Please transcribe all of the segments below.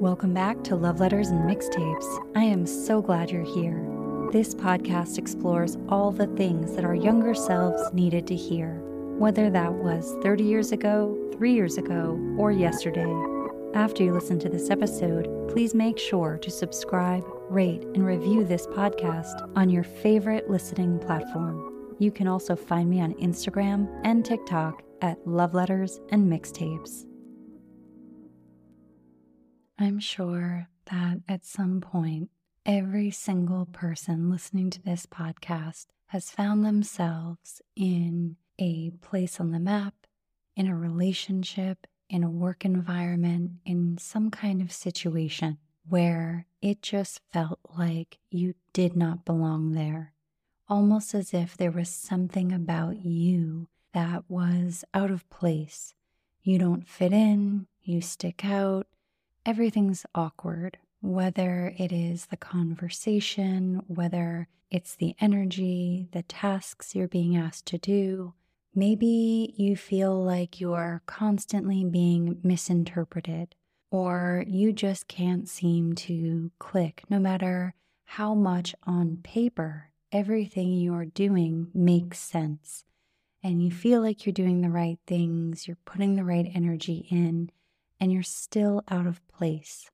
Welcome back to Love Letters and Mixtapes. I am so glad you're here. This podcast explores all the things that our younger selves needed to hear, whether that was 30 years ago, three years ago, or yesterday. After you listen to this episode, please make sure to subscribe, rate, and review this podcast on your favorite listening platform. You can also find me on Instagram and TikTok at Love Letters and Mixtapes. I'm sure that at some point, every single person listening to this podcast has found themselves in a place on the map, in a relationship, in a work environment, in some kind of situation where it just felt like you did not belong there. Almost as if there was something about you that was out of place. You don't fit in, you stick out, everything's awkward, whether it is the conversation, whether it's the energy, the tasks you're being asked to do. Maybe you feel like you're constantly being misinterpreted, or you just can't seem to click, no matter how much on paper everything you're doing makes sense. And you feel like you're doing the right things, you're putting the right energy in, and you're still out of place.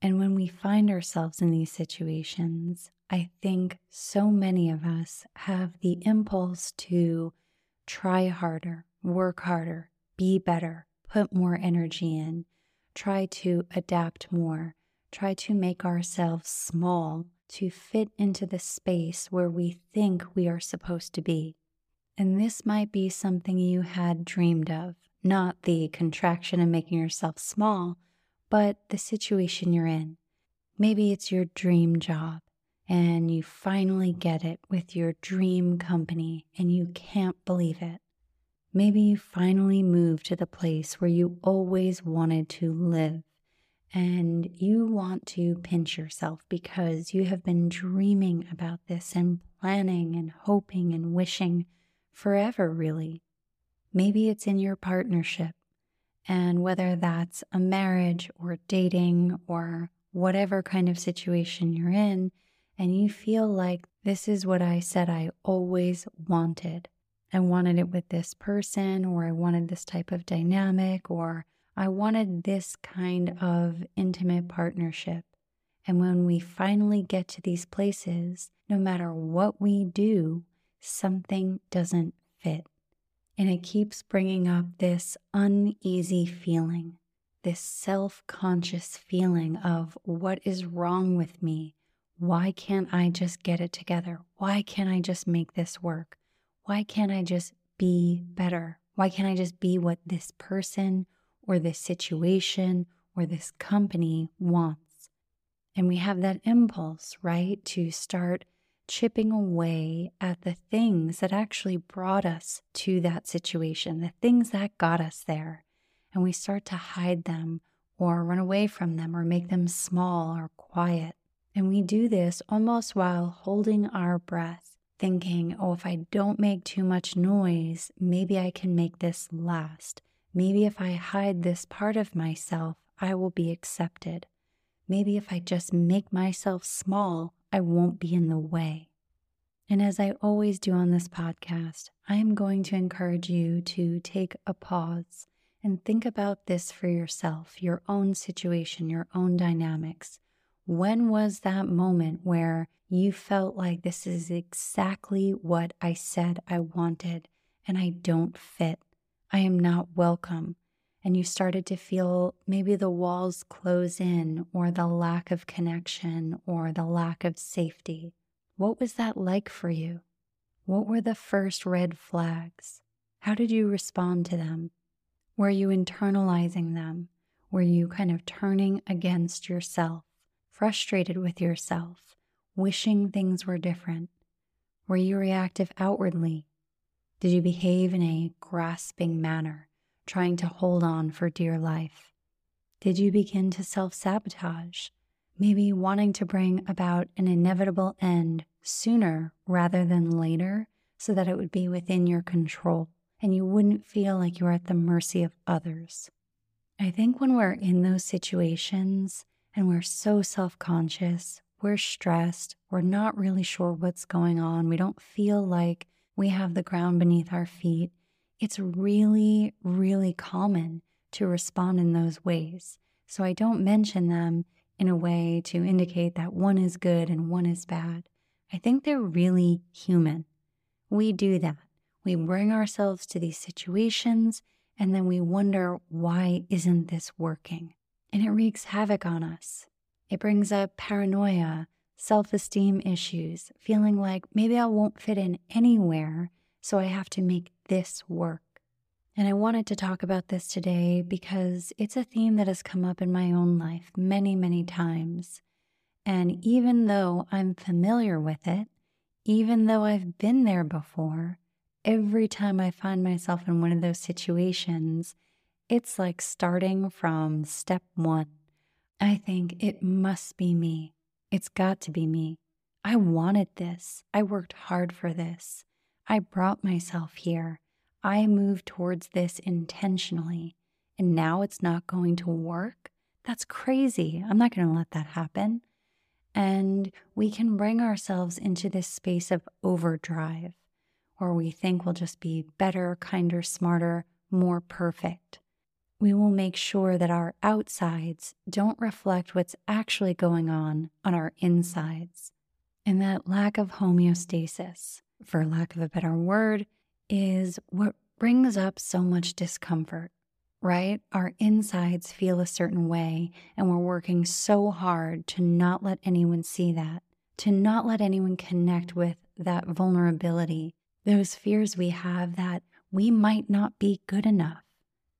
And when we find ourselves in these situations, I think so many of us have the impulse to try harder, work harder, be better, put more energy in, try to adapt more, try to make ourselves small to fit into the space where we think we are supposed to be. And this might be something you had dreamed of not the contraction and making yourself small, but the situation you're in. Maybe it's your dream job and you finally get it with your dream company and you can't believe it. Maybe you finally move to the place where you always wanted to live and you want to pinch yourself because you have been dreaming about this and planning and hoping and wishing forever, really. Maybe it's in your partnership. And whether that's a marriage or dating or whatever kind of situation you're in, and you feel like this is what I said I always wanted. I wanted it with this person, or I wanted this type of dynamic, or I wanted this kind of intimate partnership. And when we finally get to these places, no matter what we do, something doesn't fit. And it keeps bringing up this uneasy feeling, this self conscious feeling of what is wrong with me? Why can't I just get it together? Why can't I just make this work? Why can't I just be better? Why can't I just be what this person or this situation or this company wants? And we have that impulse, right, to start chipping away at the things that actually brought us to that situation, the things that got us there. And we start to hide them or run away from them or make them small or quiet. And we do this almost while holding our breath, thinking, oh, if I don't make too much noise, maybe I can make this last. Maybe if I hide this part of myself, I will be accepted. Maybe if I just make myself small, I won't be in the way. And as I always do on this podcast, I am going to encourage you to take a pause and think about this for yourself, your own situation, your own dynamics. When was that moment where you felt like this is exactly what I said I wanted and I don't fit? I am not welcome. And you started to feel maybe the walls close in, or the lack of connection, or the lack of safety. What was that like for you? What were the first red flags? How did you respond to them? Were you internalizing them? Were you kind of turning against yourself, frustrated with yourself, wishing things were different? Were you reactive outwardly? Did you behave in a grasping manner? Trying to hold on for dear life? Did you begin to self sabotage, maybe wanting to bring about an inevitable end sooner rather than later so that it would be within your control and you wouldn't feel like you were at the mercy of others? I think when we're in those situations, and we're so self conscious. We're stressed. We're not really sure what's going on. We don't feel like we have the ground beneath our feet. It's really, really common to respond in those ways. So I don't mention them in a way to indicate that one is good and one is bad. I think they're really human. We do that. We bring ourselves to these situations and then we wonder, why isn't this working? And it wreaks havoc on us. It brings up paranoia, self esteem issues, feeling like maybe I won't fit in anywhere, so I have to make this work. And I wanted to talk about this today because it's a theme that has come up in my own life many, many times. And even though I'm familiar with it, even though I've been there before, every time I find myself in one of those situations, it's like starting from step one. I think it must be me. It's got to be me. I wanted this. I worked hard for this. I brought myself here. I moved towards this intentionally, and now it's not going to work? That's crazy. I'm not going to let that happen. And we can bring ourselves into this space of overdrive where we think we'll just be better, kinder, smarter, more perfect. We will make sure that our outsides don't reflect what's actually going on on our insides. And that lack of homeostasis, for lack of a better word, is what brings up so much discomfort, right? Our insides feel a certain way, and we're working so hard to not let anyone see that, to not let anyone connect with that vulnerability, those fears we have that we might not be good enough.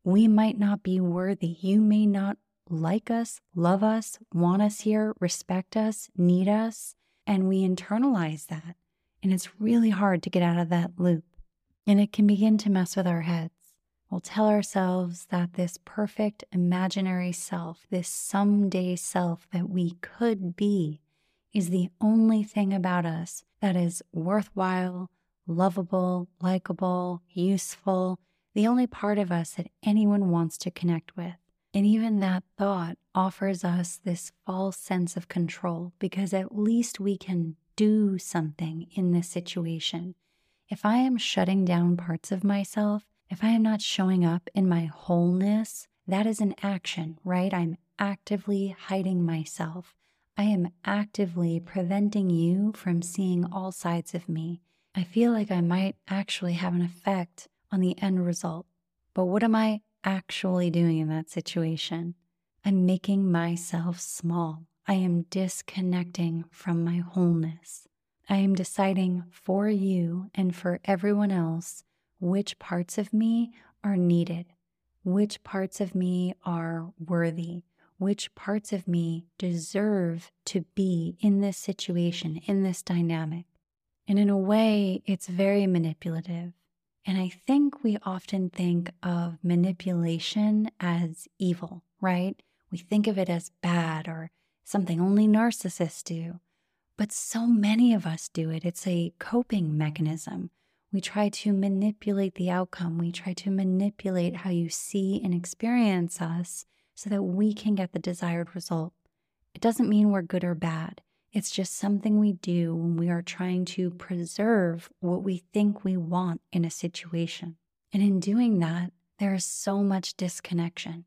We might not be worthy. You may not like us, love us, want us here, respect us, need us. And we internalize that. And it's really hard to get out of that loop. And it can begin to mess with our heads. We'll tell ourselves that this perfect imaginary self, this someday self that we could be, is the only thing about us that is worthwhile, lovable, likable, useful, the only part of us that anyone wants to connect with. And even that thought offers us this false sense of control because at least we can do something in this situation. If I am shutting down parts of myself, if I am not showing up in my wholeness, that is an action, right? I'm actively hiding myself. I am actively preventing you from seeing all sides of me. I feel like I might actually have an effect on the end result. But what am I actually doing in that situation? I'm making myself small. I am disconnecting from my wholeness. I am deciding for you and for everyone else which parts of me are needed, which parts of me are worthy, which parts of me deserve to be in this situation, in this dynamic. And in a way, it's very manipulative. And I think we often think of manipulation as evil, right? We think of it as bad or something only narcissists do. But so many of us do it. It's a coping mechanism. We try to manipulate the outcome. We try to manipulate how you see and experience us so that we can get the desired result. It doesn't mean we're good or bad. It's just something we do when we are trying to preserve what we think we want in a situation. And in doing that, there is so much disconnection.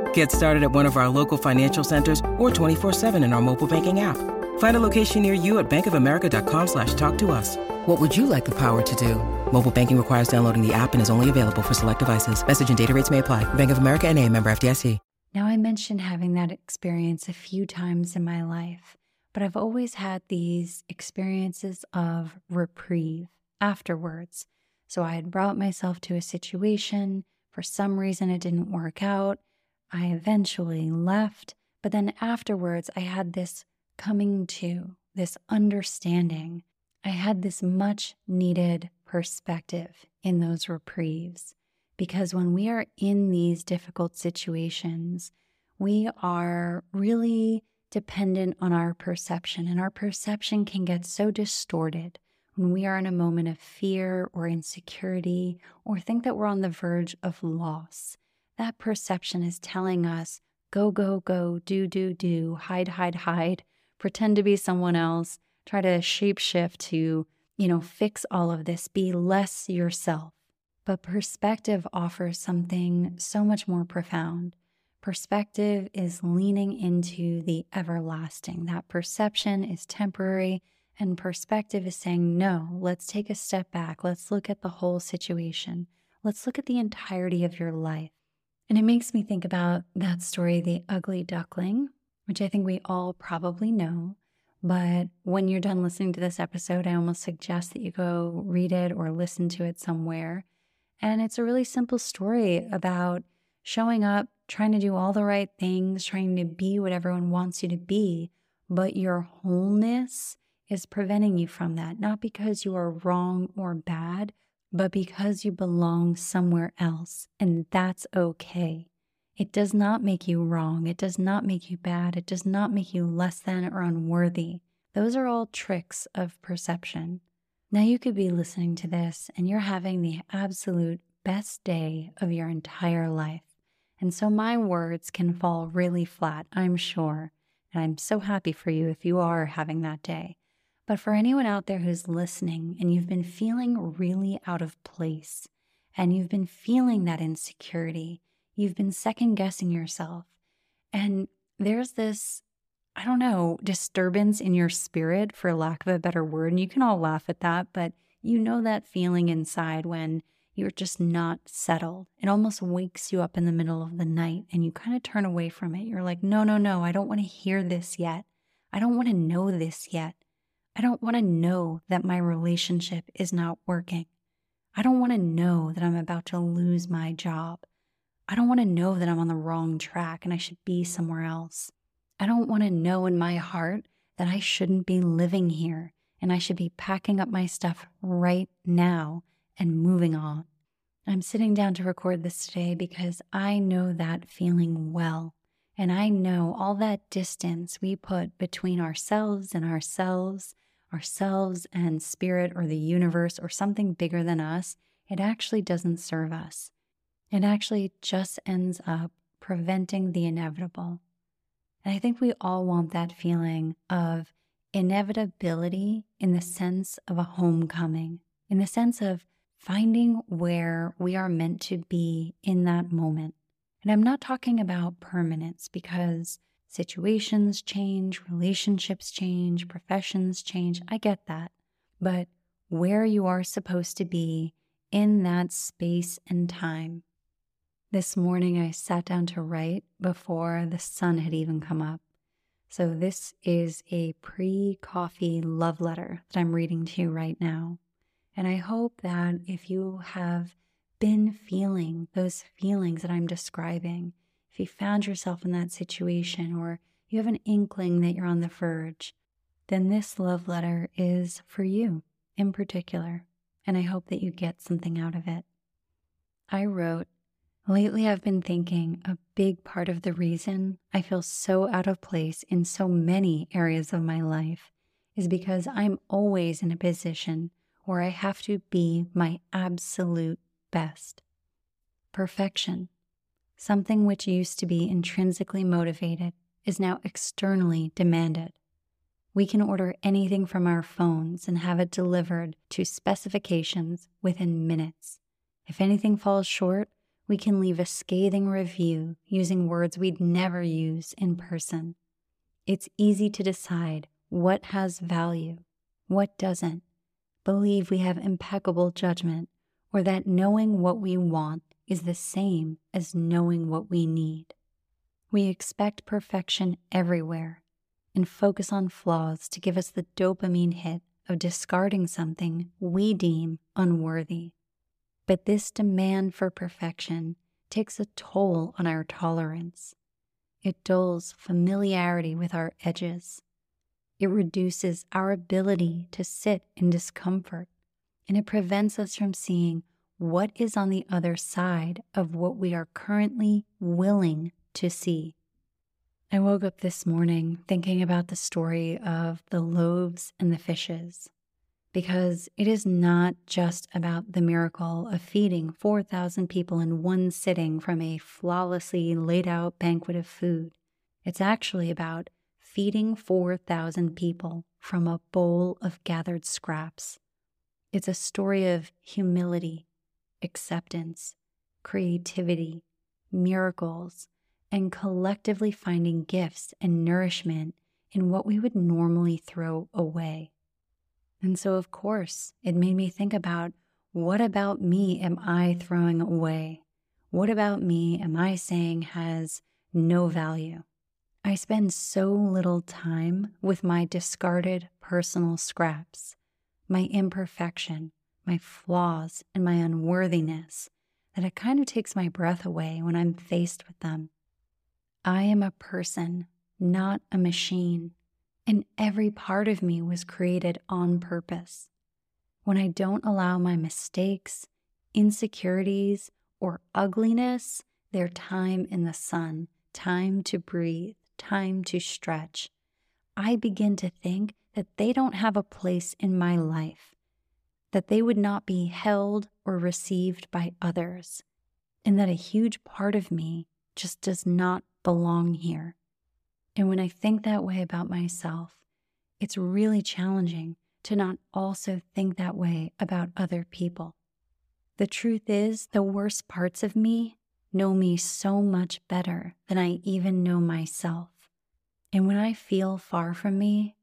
Get started at one of our local financial centers or 24-7 in our mobile banking app. Find a location near you at bankofamerica.com slash talk to us. What would you like the power to do? Mobile banking requires downloading the app and is only available for select devices. Message and data rates may apply. Bank of America and a member FDIC. Now, I mentioned having that experience a few times in my life, but I've always had these experiences of reprieve afterwards. So I had brought myself to a situation. For some reason, it didn't work out. I eventually left. But then afterwards, I had this coming to, this understanding. I had this much needed perspective in those reprieves. Because when we are in these difficult situations, we are really dependent on our perception, and our perception can get so distorted when we are in a moment of fear or insecurity or think that we're on the verge of loss. That perception is telling us go, go, go, do, do, do, hide, hide, hide, pretend to be someone else, try to shapeshift to, you know, fix all of this, be less yourself. But perspective offers something so much more profound. Perspective is leaning into the everlasting. That perception is temporary, and perspective is saying, no, let's take a step back. Let's look at the whole situation. Let's look at the entirety of your life. And it makes me think about that story, The Ugly Duckling, which I think we all probably know. But when you're done listening to this episode, I almost suggest that you go read it or listen to it somewhere and it's a really simple story about showing up, trying to do all the right things, trying to be what everyone wants you to be, but your wholeness is preventing you from that, not because you are wrong or bad, but because you belong somewhere else. And that's okay. It does not make you wrong. It does not make you bad. It does not make you less than or unworthy. Those are all tricks of perception. Now, you could be listening to this and you're having the absolute best day of your entire life. And so my words can fall really flat, I'm sure. And I'm so happy for you if you are having that day. But for anyone out there who's listening and you've been feeling really out of place and you've been feeling that insecurity, you've been second guessing yourself, and there's this I don't know, disturbance in your spirit, for lack of a better word. And you can all laugh at that, but you know that feeling inside when you're just not settled. It almost wakes you up in the middle of the night and you kind of turn away from it. You're like, no, no, no, I don't want to hear this yet. I don't want to know this yet. I don't want to know that my relationship is not working. I don't want to know that I'm about to lose my job. I don't want to know that I'm on the wrong track and I should be somewhere else. I don't want to know in my heart that I shouldn't be living here and I should be packing up my stuff right now and moving on. I'm sitting down to record this today because I know that feeling well. And I know all that distance we put between ourselves and ourselves, ourselves and spirit or the universe or something bigger than us, it actually doesn't serve us. It actually just ends up preventing the inevitable. And I think we all want that feeling of inevitability in the sense of a homecoming, in the sense of finding where we are meant to be in that moment. And I'm not talking about permanence because situations change, relationships change, professions change. I get that. But where you are supposed to be in that space and time this morning, I sat down to write before the sun had even come up. So, this is a pre coffee love letter that I'm reading to you right now. And I hope that if you have been feeling those feelings that I'm describing, if you found yourself in that situation or you have an inkling that you're on the verge, then this love letter is for you in particular. And I hope that you get something out of it. I wrote, Lately, I've been thinking a big part of the reason I feel so out of place in so many areas of my life is because I'm always in a position where I have to be my absolute best. Perfection, something which used to be intrinsically motivated, is now externally demanded. We can order anything from our phones and have it delivered to specifications within minutes. If anything falls short, we can leave a scathing review using words we'd never use in person. It's easy to decide what has value, what doesn't, believe we have impeccable judgment, or that knowing what we want is the same as knowing what we need. We expect perfection everywhere and focus on flaws to give us the dopamine hit of discarding something we deem unworthy. But this demand for perfection takes a toll on our tolerance. It dulls familiarity with our edges. It reduces our ability to sit in discomfort, and it prevents us from seeing what is on the other side of what we are currently willing to see. I woke up this morning thinking about the story of the loaves and the fishes, because it is not just about the miracle of feeding 4,000 people in one sitting from a flawlessly laid out banquet of food. It's actually about feeding 4,000 people from a bowl of gathered scraps. It's a story of humility, acceptance, creativity, miracles, and collectively finding gifts and nourishment in what we would normally throw away. And so, of course, it made me think about what about me am I throwing away? What about me am I saying has no value? I spend so little time with my discarded personal scraps, my imperfection, my flaws, and my unworthiness that it kind of takes my breath away when I'm faced with them. I am a person, not a machine, and every part of me was created on purpose. When I don't allow my mistakes, insecurities, or ugliness their time in the sun, time to breathe, time to stretch, I begin to think that they don't have a place in my life, that they would not be held or received by others, and that a huge part of me just does not belong here. And when I think that way about myself, it's really challenging to not also think that way about other people. The truth is, the worst parts of me know me so much better than I even know myself. And when I feel far from me,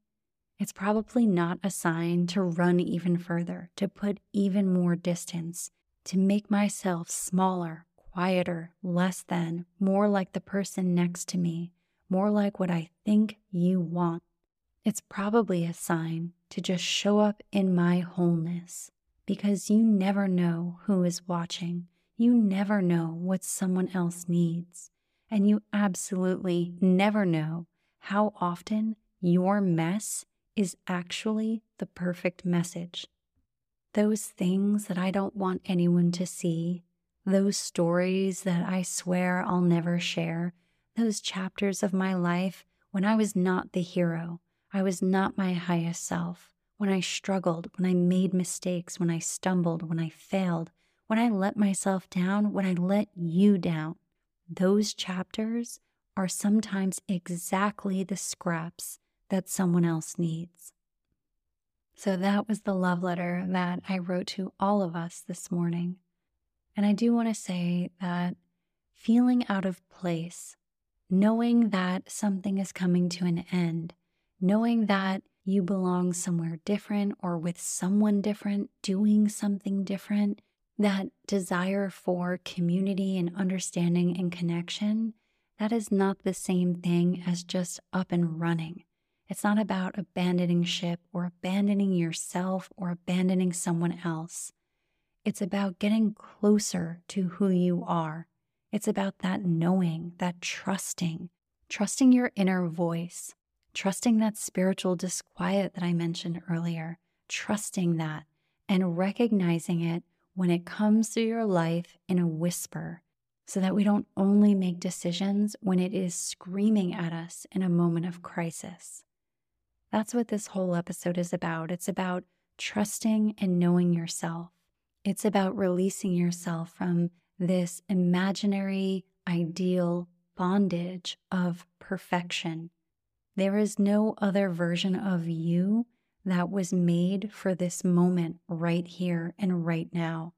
it's probably not a sign to run even further, to put even more distance, to make myself smaller quieter, less than, more like the person next to me, more like what I think you want. It's probably a sign to just show up in my wholeness because you never know who is watching. You never know what someone else needs. And you absolutely never know how often your mess is actually the perfect message. Those things that I don't want anyone to see, those stories that I swear I'll never share, those chapters of my life when I was not the hero, I was not my highest self, when I struggled, when I made mistakes, when I stumbled, when I failed, when I let myself down, when I let you down. Those chapters are sometimes exactly the scraps that someone else needs. So that was the love letter that I wrote to all of us this morning. And I do want to say that feeling out of place, knowing that something is coming to an end, knowing that you belong somewhere different or with someone different, doing something different, that desire for community and understanding and connection, that is not the same thing as just up and running. It's not about abandoning ship or abandoning yourself or abandoning someone else. It's about getting closer to who you are. It's about that knowing, that trusting, trusting your inner voice, trusting that spiritual disquiet that I mentioned earlier, trusting that and recognizing it when it comes through your life in a whisper so that we don't only make decisions when it is screaming at us in a moment of crisis. That's what this whole episode is about. It's about trusting and knowing yourself. It's about releasing yourself from this imaginary, ideal bondage of perfection. There is no other version of you that was made for this moment right here and right now.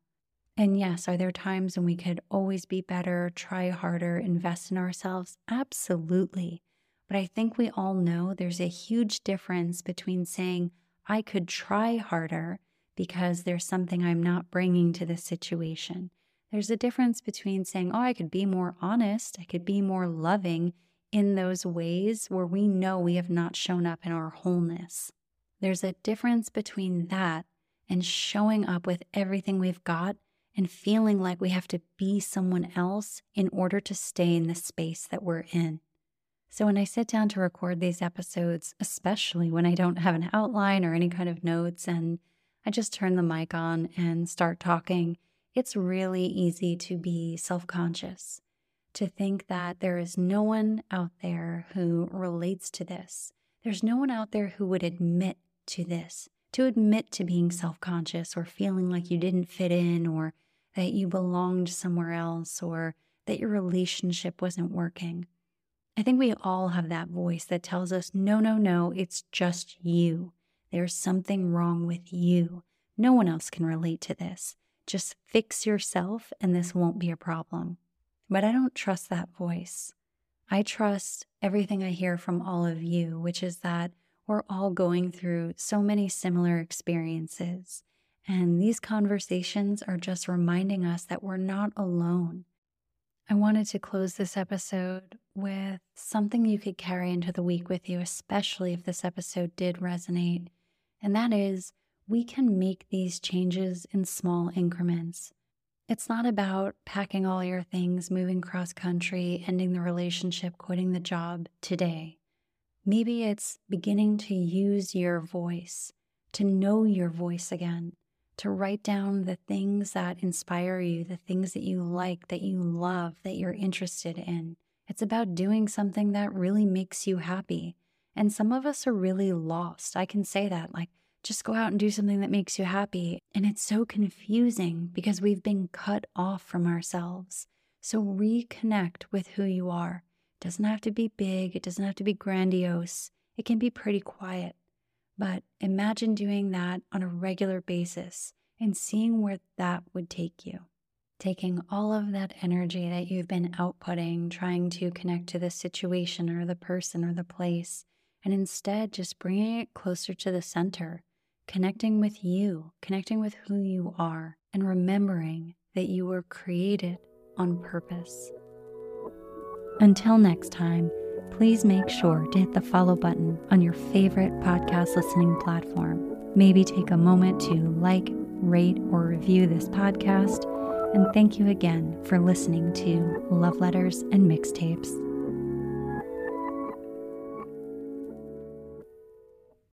And yes, are there times when we could always be better, try harder, invest in ourselves? Absolutely. But I think we all know there's a huge difference between saying, I could try harder because there's something I'm not bringing to this situation. There's a difference between saying, Oh, I could be more honest, I could be more loving in those ways where we know we have not shown up in our wholeness. There's a difference between that and showing up with everything we've got and feeling like we have to be someone else in order to stay in the space that we're in. So, when I sit down to record these episodes, especially when I don't have an outline or any kind of notes and I just turn the mic on and start talking, it's really easy to be self conscious, to think that there is no one out there who relates to this. There's no one out there who would admit to this, to admit to being self conscious or feeling like you didn't fit in or that you belonged somewhere else or that your relationship wasn't working. I think we all have that voice that tells us, no, no, no, it's just you. There's something wrong with you. No one else can relate to this. Just fix yourself and this won't be a problem. But I don't trust that voice. I trust everything I hear from all of you, which is that we're all going through so many similar experiences. And these conversations are just reminding us that we're not alone. I wanted to close this episode with something you could carry into the week with you, especially if this episode did resonate. And that is, we can make these changes in small increments. It's not about packing all your things, moving cross country, ending the relationship, quitting the job today. Maybe it's beginning to use your voice, to know your voice again, to write down the things that inspire you, the things that you like, that you love, that you're interested in. It's about doing something that really makes you happy. And some of us are really lost. I can say that. Like, just go out and do something that makes you happy. And it's so confusing because we've been cut off from ourselves. So reconnect with who you are. It doesn't have to be big, it doesn't have to be grandiose. It can be pretty quiet. But imagine doing that on a regular basis and seeing where that would take you. Taking all of that energy that you've been outputting, trying to connect to the situation or the person or the place, and instead just bringing it closer to the center, connecting with you, connecting with who you are, and remembering that you were created on purpose. Until next time, please make sure to hit the follow button on your favorite podcast listening platform. Maybe take a moment to like, rate, or review this podcast. And thank you again for listening to Love Letters and Mixtapes.